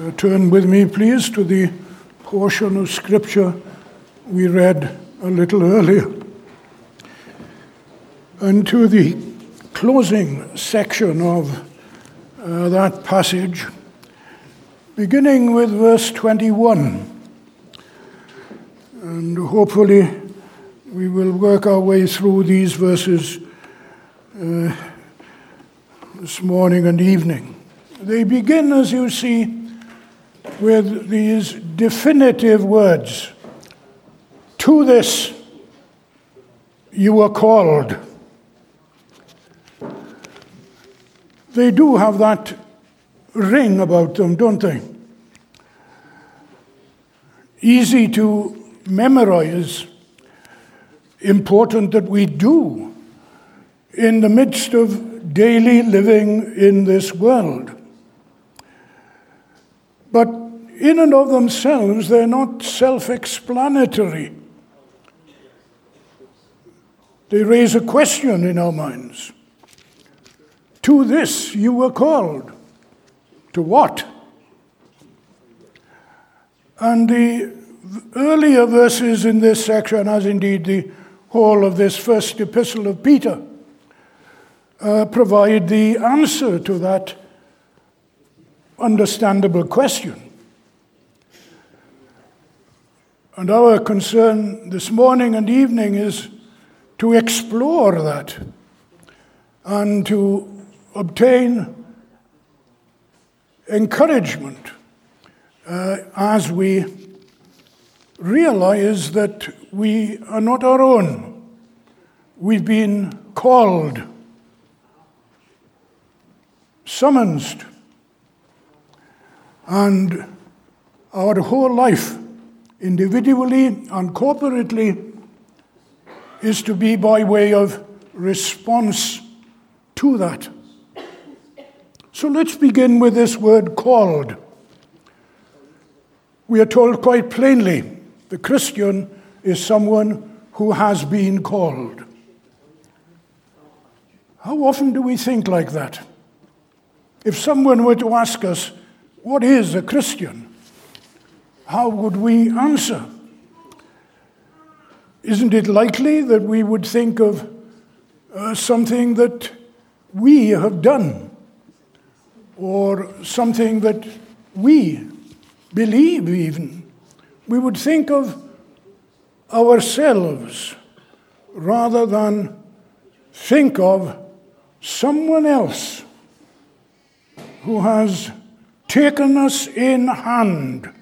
Uh, turn with me, please, to the portion of Scripture we read a little earlier. And to the closing section of uh, that passage, beginning with verse 21. And hopefully, we will work our way through these verses uh, this morning and evening. They begin, as you see, with these definitive words To this you were called. They do have that ring about them, don't they? Easy to memorize, important that we do in the midst of daily living in this world. But in and of themselves, they're not self explanatory. They raise a question in our minds. To this you were called. To what? And the earlier verses in this section, as indeed the whole of this first epistle of Peter, uh, provide the answer to that understandable question. And our concern this morning and evening is to explore that and to obtain encouragement uh, as we realize that we are not our own. We've been called, summoned, and our whole life, individually and corporately, is to be by way of response to that. So let's begin with this word called. We are told quite plainly the Christian is someone who has been called. How often do we think like that? If someone were to ask us, what is a Christian? How would we answer? Isn't it likely that we would think of uh, something that we have done or something that we believe, even? We would think of ourselves rather than think of someone else who has taken us in hand,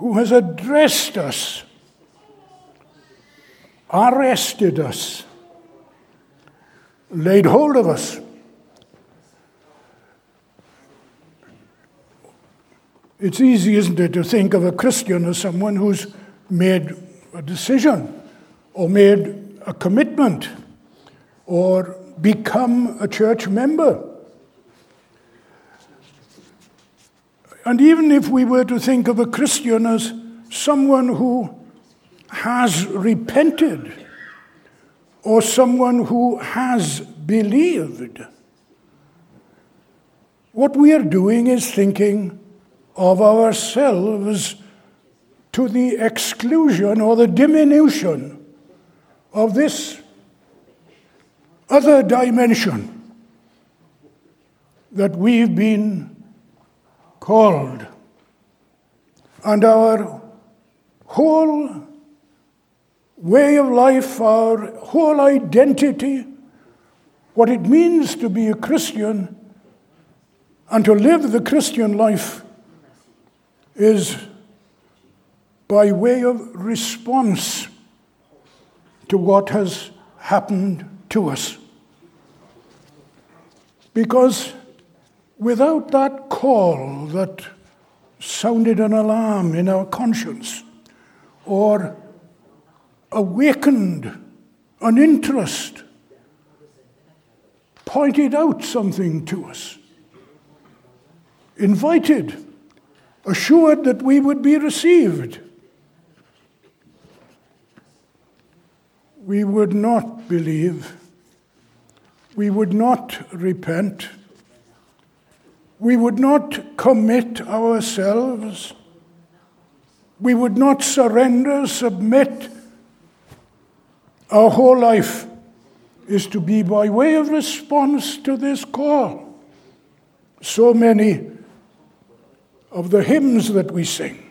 who has addressed us, arrested us, laid hold of us. It's easy, isn't it, to think of a Christian as someone who's made a decision or made a commitment or become a church member. And even if we were to think of a Christian as someone who has repented or someone who has believed, what we are doing is thinking of ourselves to the exclusion or the diminution of this other dimension that we've been called. And our whole way of life, our whole identity, what it means to be a Christian and to live the Christian life is by way of response to what has happened to us. Because without that call that sounded an alarm in our conscience or awakened an interest, pointed out something to us, invited, assured that we would be received, we would not believe, we would not repent we would not commit ourselves, we would not surrender, submit. Our whole life is to be by way of response to this call. So many of the hymns that we sing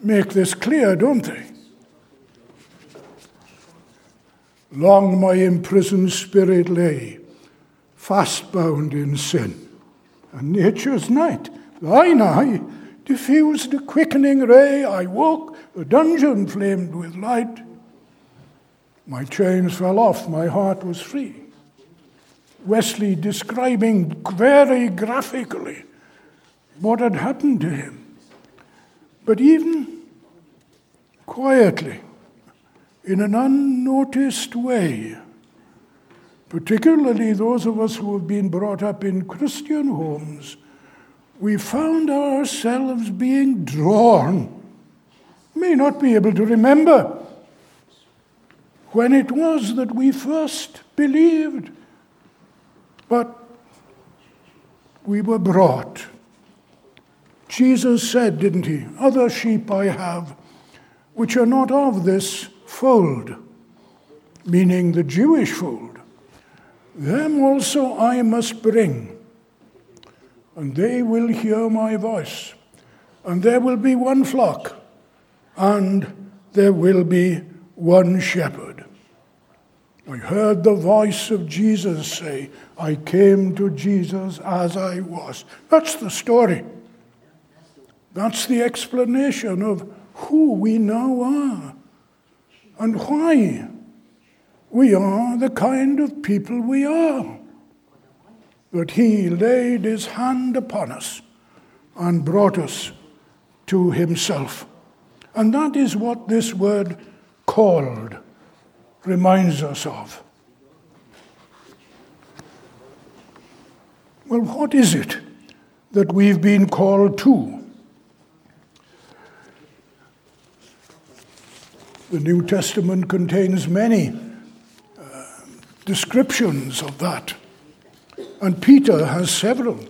make this clear, don't they? Long my imprisoned spirit lay, fast bound in sin. And nature's night, thine eye, diffused a quickening ray. I woke, the dungeon flamed with light. My chains fell off, my heart was free. Wesley describing very graphically what had happened to him. But even quietly, in an unnoticed way, particularly those of us who have been brought up in Christian homes, we found ourselves being drawn. May not be able to remember when it was that we first believed, but we were brought. Jesus said, didn't he? Other sheep I have, which are not of this fold, meaning the Jewish fold. Them also I must bring, and they will hear my voice. And there will be one flock, and there will be one shepherd. I heard the voice of Jesus say, I came to Jesus as I was. That's the story. That's the explanation of who we now are and why we are the kind of people we are. That He laid His hand upon us and brought us to Himself. And that is what this word called reminds us of. Well, what is it that we've been called to? The New Testament contains many descriptions of that, and Peter has several.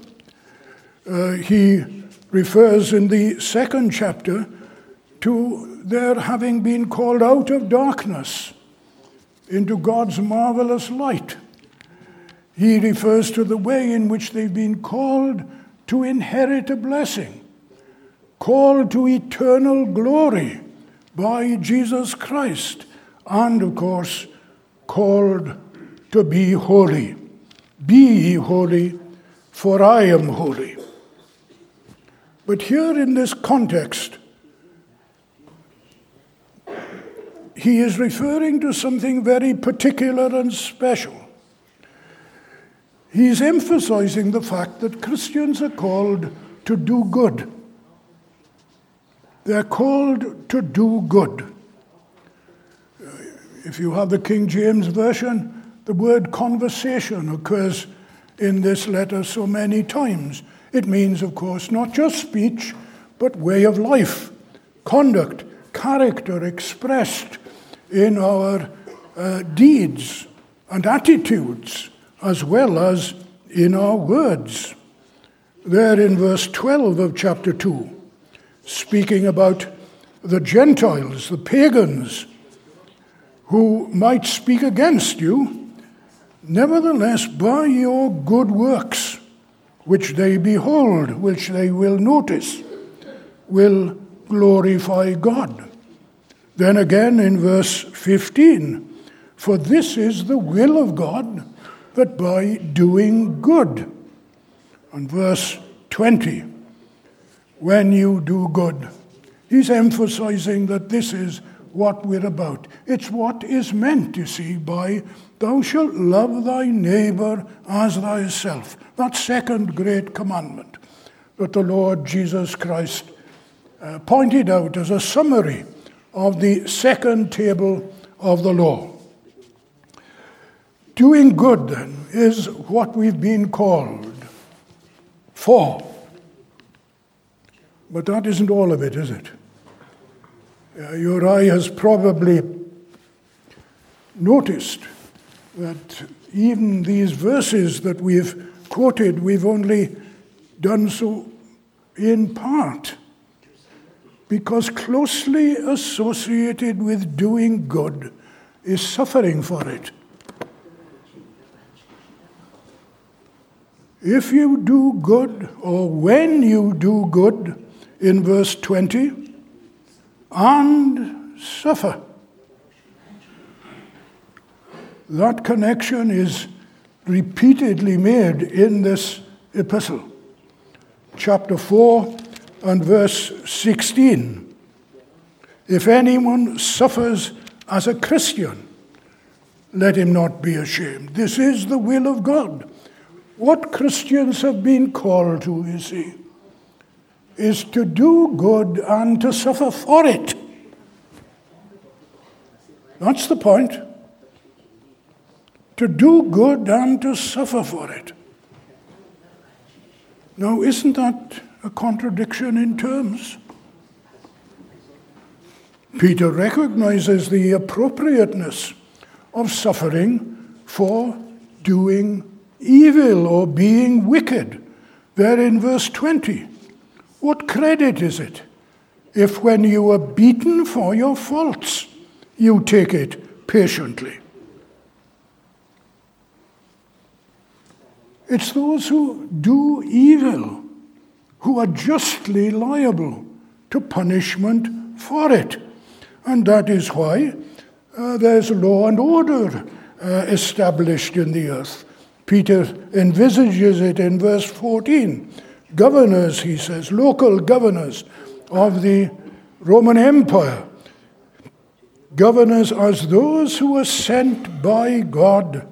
Uh, he refers in the second chapter to their having been called out of darkness into God's marvelous light. He refers to the way in which they've been called to inherit a blessing, called to eternal glory by Jesus Christ, and of course, called to be holy. Be ye holy, for I am holy. But here in this context, he is referring to something very particular and special. He's emphasizing the fact that Christians are called to do good. They're called to do good. If you have the King James Version, the word conversation occurs in this letter so many times. It means, of course, not just speech, but way of life, conduct, character expressed in our uh, deeds and attitudes, as well as in our words. There in verse 12 of chapter 2 speaking about the Gentiles, the pagans, who might speak against you, nevertheless, by your good works, which they behold, which they will notice, will glorify God. Then again in verse 15, for this is the will of God, that by doing good. And verse 20, when you do good. He's emphasizing that this is what we're about. It's what is meant, you see, by thou shalt love thy neighbor as thyself. That second great commandment that the Lord Jesus Christ uh, pointed out as a summary of the second table of the law. Doing good, then, is what we've been called for. But that isn't all of it, is it? Uh, your eye has probably noticed that even these verses that we've quoted, we've only done so in part because closely associated with doing good is suffering for it. If you do good, or when you do good, in verse 20, and suffer, that connection is repeatedly made in this epistle. Chapter 4 and verse 16. If anyone suffers as a Christian, let him not be ashamed. This is the will of God. What Christians have been called to, you see, is to do good and to suffer for it. That's the point to do good and to suffer for it. Now, isn't that a contradiction in terms? Peter recognizes the appropriateness of suffering for doing evil or being wicked. There in verse 20. What credit is it if, when you are beaten for your faults, you take it patiently? It's those who do evil who are justly liable to punishment for it. And that is why uh, there's law and order uh, established in the earth. Peter envisages it in verse 14. Governors, he says, local governors of the Roman Empire. Governors as those who were sent by God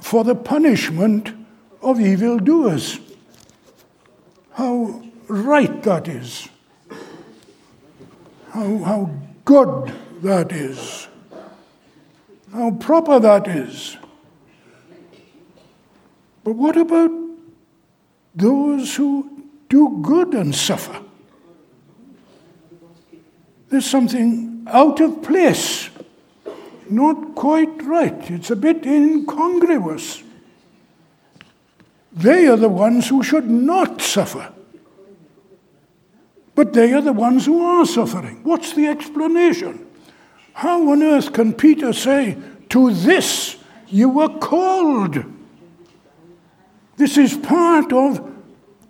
for the punishment of evildoers. How right that is. How, how good that is. How proper that is. But what about those who do good and suffer? There's something out of place not quite right. It's a bit incongruous. They are the ones who should not suffer. But they are the ones who are suffering. What's the explanation? How on earth can Peter say, To this you were called? This is part of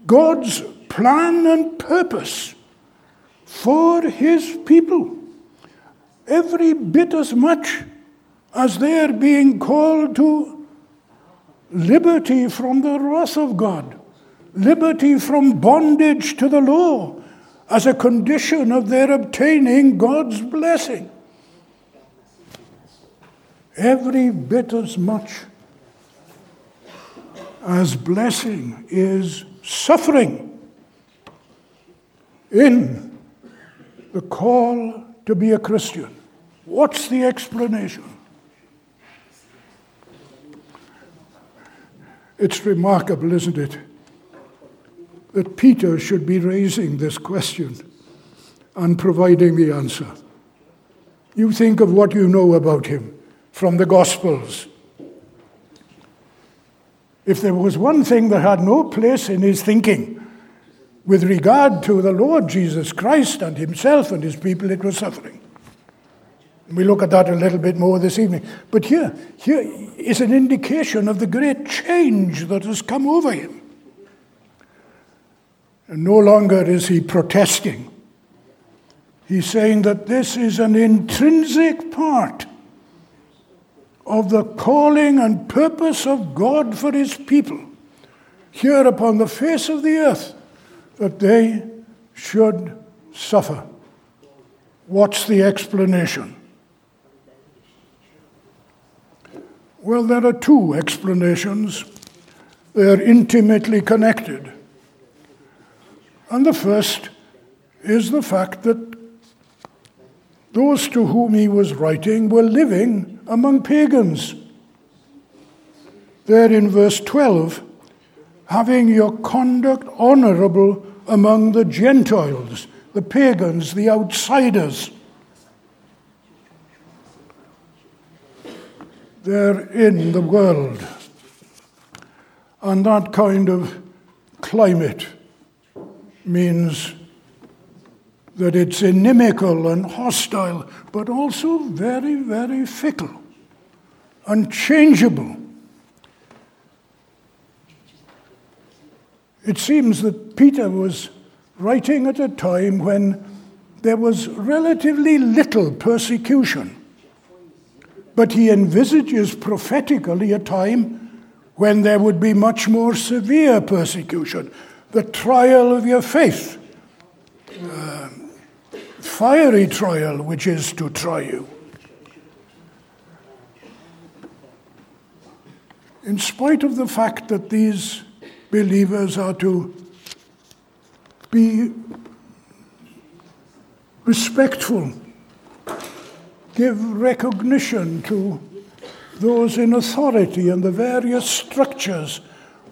God's plan and purpose for his people every bit as much as they are being called to liberty from the wrath of God, liberty from bondage to the law, as a condition of their obtaining God's blessing. Every bit as much as blessing is suffering in the call to be a Christian. What's the explanation? It's remarkable, isn't it, that Peter should be raising this question and providing the answer. You think of what you know about him from the Gospels. If there was one thing that had no place in his thinking, with regard to the Lord Jesus Christ and himself and his people, it was suffering. We look at that a little bit more this evening. But here, here is an indication of the great change that has come over him. And no longer is he protesting. He's saying that this is an intrinsic part of the calling and purpose of God for his people here upon the face of the earth that they should suffer. What's the explanation? Well, there are two explanations. They are intimately connected. And the first is the fact that those to whom he was writing were living among pagans. There in verse 12, having your conduct honorable among the Gentiles, the pagans, the outsiders. They're in the world. And that kind of climate means that it's inimical and hostile, but also very, very fickle, unchangeable. It seems that Peter was writing at a time when there was relatively little persecution. But he envisages prophetically a time when there would be much more severe persecution, the trial of your faith, fiery trial which is to try you. In spite of the fact that these believers are to be respectful, give recognition to those in authority and the various structures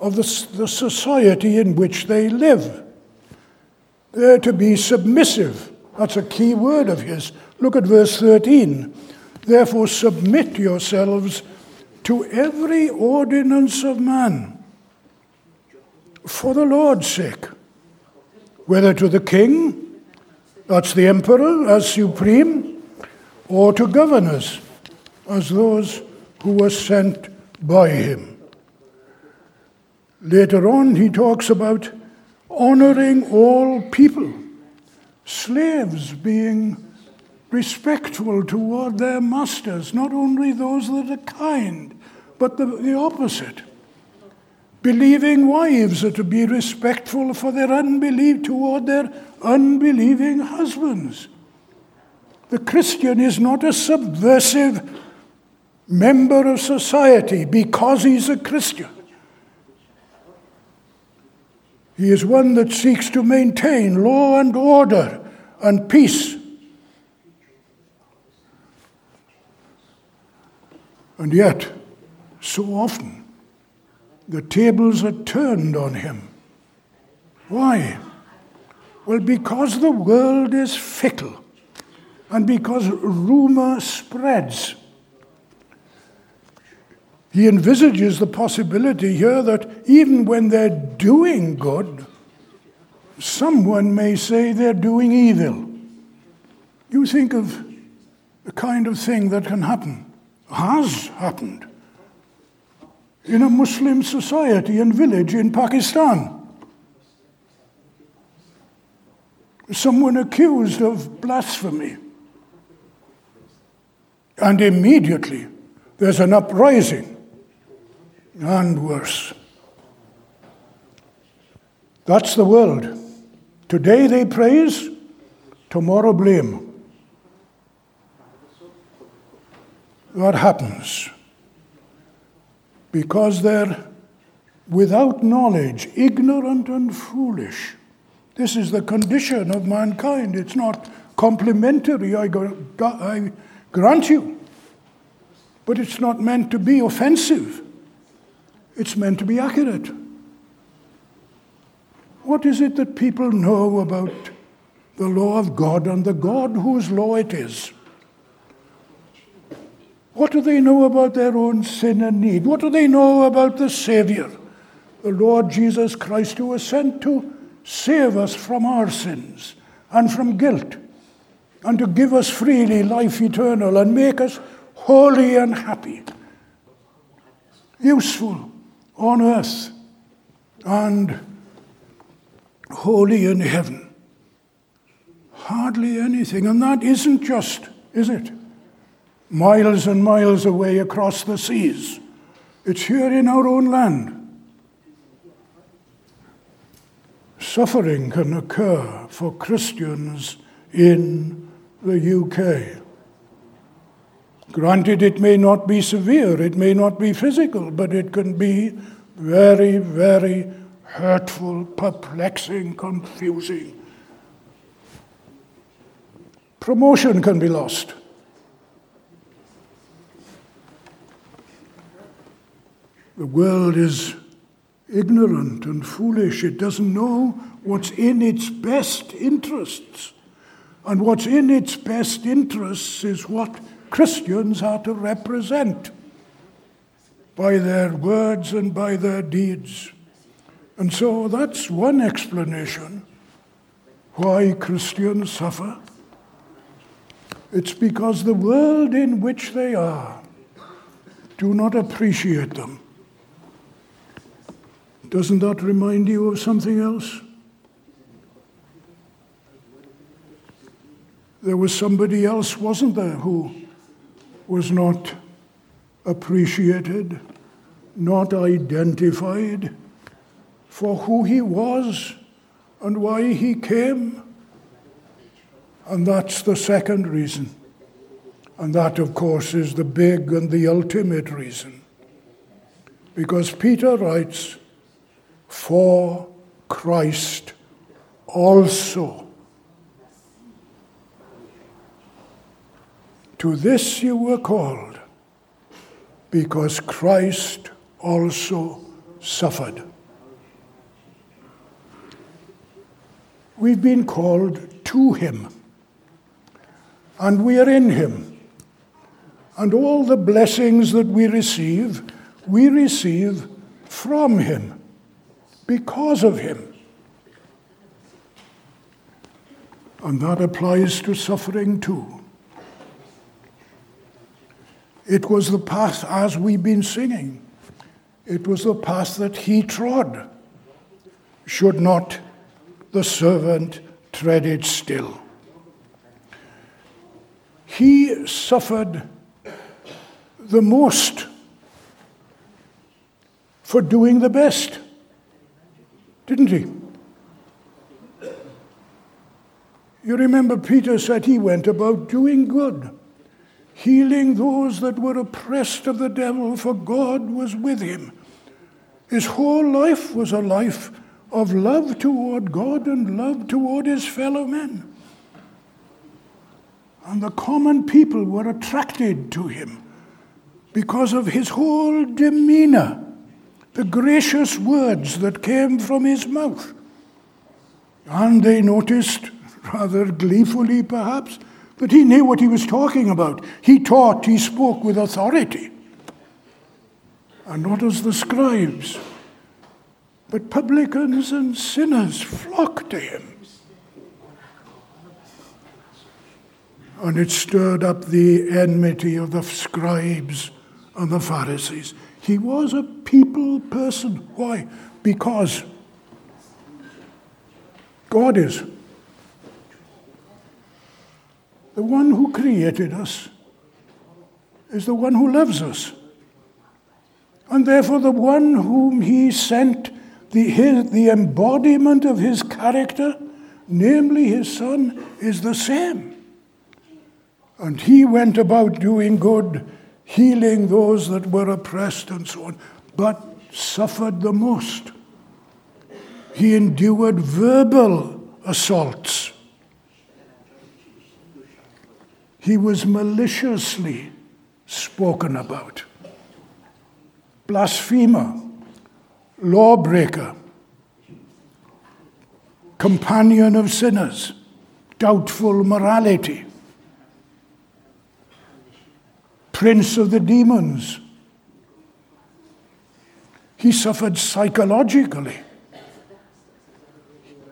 of the, the society in which they live. They're to be submissive. That's a key word of his. Look at verse 13. Therefore, submit yourselves to every ordinance of man for the Lord's sake, whether to the king, that's the emperor as supreme, or to governors as those who were sent by him. Later on, he talks about honoring all people, slaves being respectful toward their masters, not only those that are kind, but the, the opposite. Believing wives are to be respectful for their unbelief toward their unbelieving husbands. The Christian is not a subversive member of society because he's a Christian. He is one that seeks to maintain law and order and peace. And yet, so often, the tables are turned on him. Why? Well, because the world is fickle and because rumor spreads. He envisages the possibility here that even when they're doing good, someone may say they're doing evil. You think of the kind of thing that can happen, has happened, in a Muslim society and village in Pakistan. Someone accused of blasphemy. And immediately there's an uprising and worse. That's the world. Today they praise, tomorrow blame. What happens? Because they're without knowledge, ignorant and foolish. This is the condition of mankind. It's not complimentary, I, I grant you. But it's not meant to be offensive. It's meant to be accurate. What is it that people know about the law of God and the God whose law it is? What do they know about their own sin and need? What do they know about the Savior, the Lord Jesus Christ, who was sent to save us from our sins and from guilt, and to give us freely life eternal and make us holy and happy, useful, on earth and holy in heaven. Hardly anything. And that isn't just, is it? Miles and miles away across the seas. It's here in our own land. Suffering can occur for Christians in the UK. Granted, it may not be severe, it may not be physical, but it can be very, very hurtful, perplexing, confusing. Promotion can be lost. The world is ignorant and foolish. It doesn't know what's in its best interests. And what's in its best interests is what Christians are to represent by their words and by their deeds. And so that's one explanation why Christians suffer. It's because the world in which they are do not appreciate them. Doesn't that remind you of something else? There was somebody else, wasn't there, who was not appreciated, not identified for who he was and why he came. And that's the second reason. And that, of course, is the big and the ultimate reason. Because Peter writes, For Christ also. To this you were called, because Christ also suffered. We've been called to Him, and we are in Him. And all the blessings that we receive, we receive from Him, because of Him. And that applies to suffering too. It was the path, as we've been singing, it was the path that he trod. Should not the servant tread it still? He suffered the most for doing the best, didn't he? You remember Peter said he went about doing good healing those that were oppressed of the devil, for God was with him. His whole life was a life of love toward God and love toward his fellow men. And the common people were attracted to him because of his whole demeanor, the gracious words that came from his mouth. And they noticed, rather gleefully perhaps, but he knew what he was talking about. He taught, he spoke with authority. And not as the scribes, but publicans and sinners flocked to him. And it stirred up the enmity of the scribes and the Pharisees. He was a people person. Why? Because God is. The one who created us is the one who loves us. And therefore, the one whom he sent, the, his, the embodiment of his character, namely his son, is the same. And he went about doing good, healing those that were oppressed and so on, but suffered the most. He endured verbal assaults he was maliciously spoken about. Blasphemer, lawbreaker, companion of sinners, doubtful morality, prince of the demons. He suffered psychologically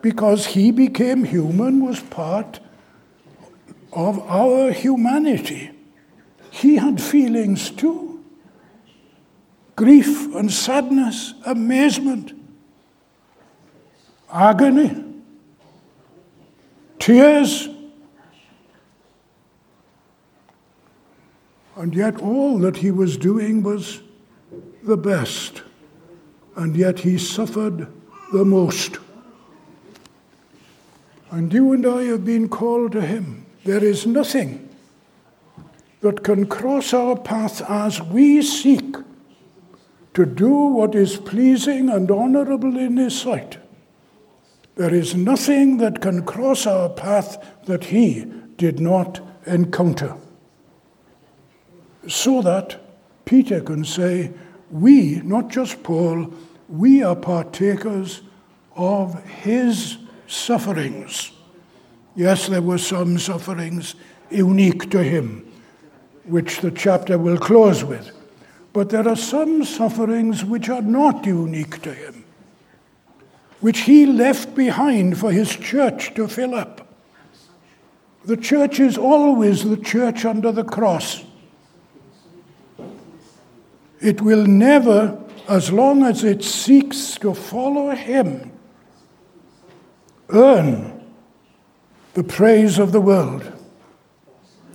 because he became human, was part of our humanity. He had feelings too grief and sadness, amazement, agony, tears. And yet, all that he was doing was the best, and yet he suffered the most. And you and I have been called to him. There is nothing that can cross our path as we seek to do what is pleasing and honorable in His sight. There is nothing that can cross our path that He did not encounter. So that Peter can say, We, not just Paul, we are partakers of His sufferings. Yes, there were some sufferings unique to him, which the chapter will close with. But there are some sufferings which are not unique to him. which he left behind for his church to fill up. The church is always the church under the cross. It will never, as long as it seeks to follow him, earn the praise of the world.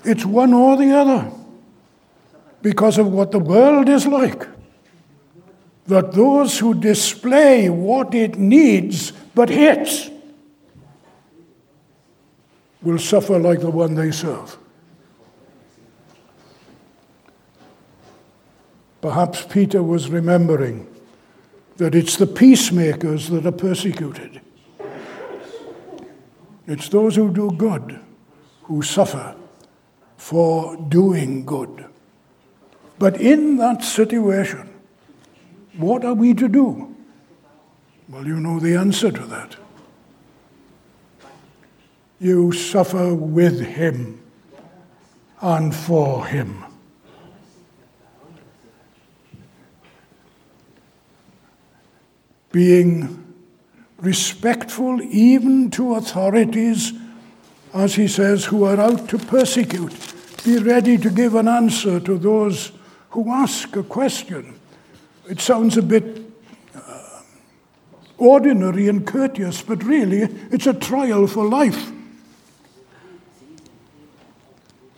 It's one or the other because of what the world is like. That those who display what it needs but hates will suffer like the one they serve. Perhaps Peter was remembering that it's the peacemakers that are persecuted. It's those who do good who suffer for doing good. But in that situation, what are we to do? Well, you know the answer to that. You suffer with him and for him. Being respectful even to authorities, as he says, who are out to persecute. Be ready to give an answer to those who ask a question. It sounds a bit uh, ordinary and courteous, but really it's a trial for life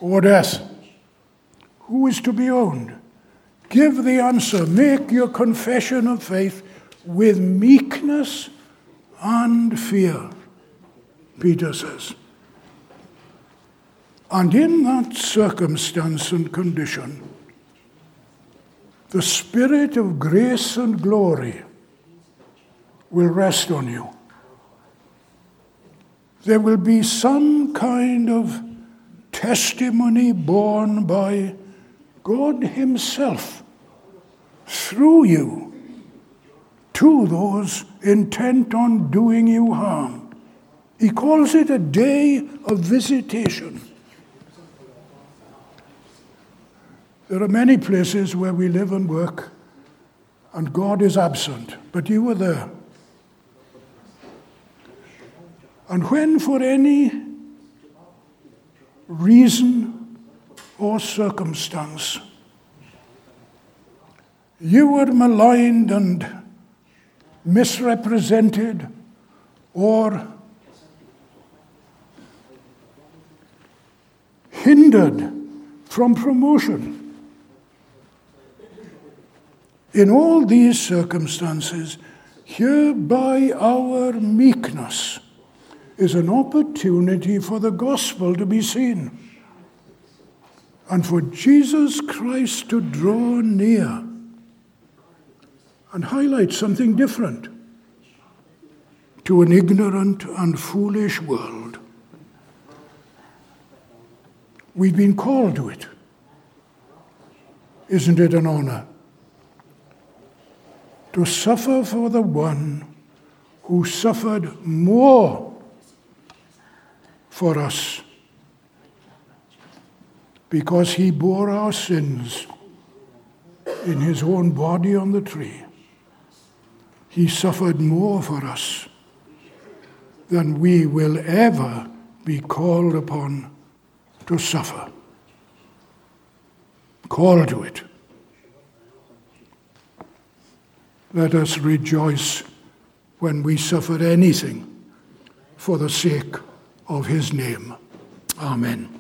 or death. Who is to be owned? Give the answer. Make your confession of faith with meekness and fear, Peter says. And in that circumstance and condition, the Spirit of grace and glory will rest on you. There will be some kind of testimony borne by God Himself through you to those intent on doing you harm. He calls it a day of visitation. There are many places where we live and work, and God is absent, but you were there. And when, for any reason or circumstance, you were maligned and misrepresented or hindered from promotion. In all these circumstances, hereby our meekness is an opportunity for the gospel to be seen and for Jesus Christ to draw near and highlight something different to an ignorant and foolish world. We've been called to it. Isn't it an honor? To suffer for the one who suffered more for us because he bore our sins in his own body on the tree. He suffered more for us than we will ever be called upon to suffer. Call to it. Let us rejoice when we suffer anything for the sake of his name. Amen.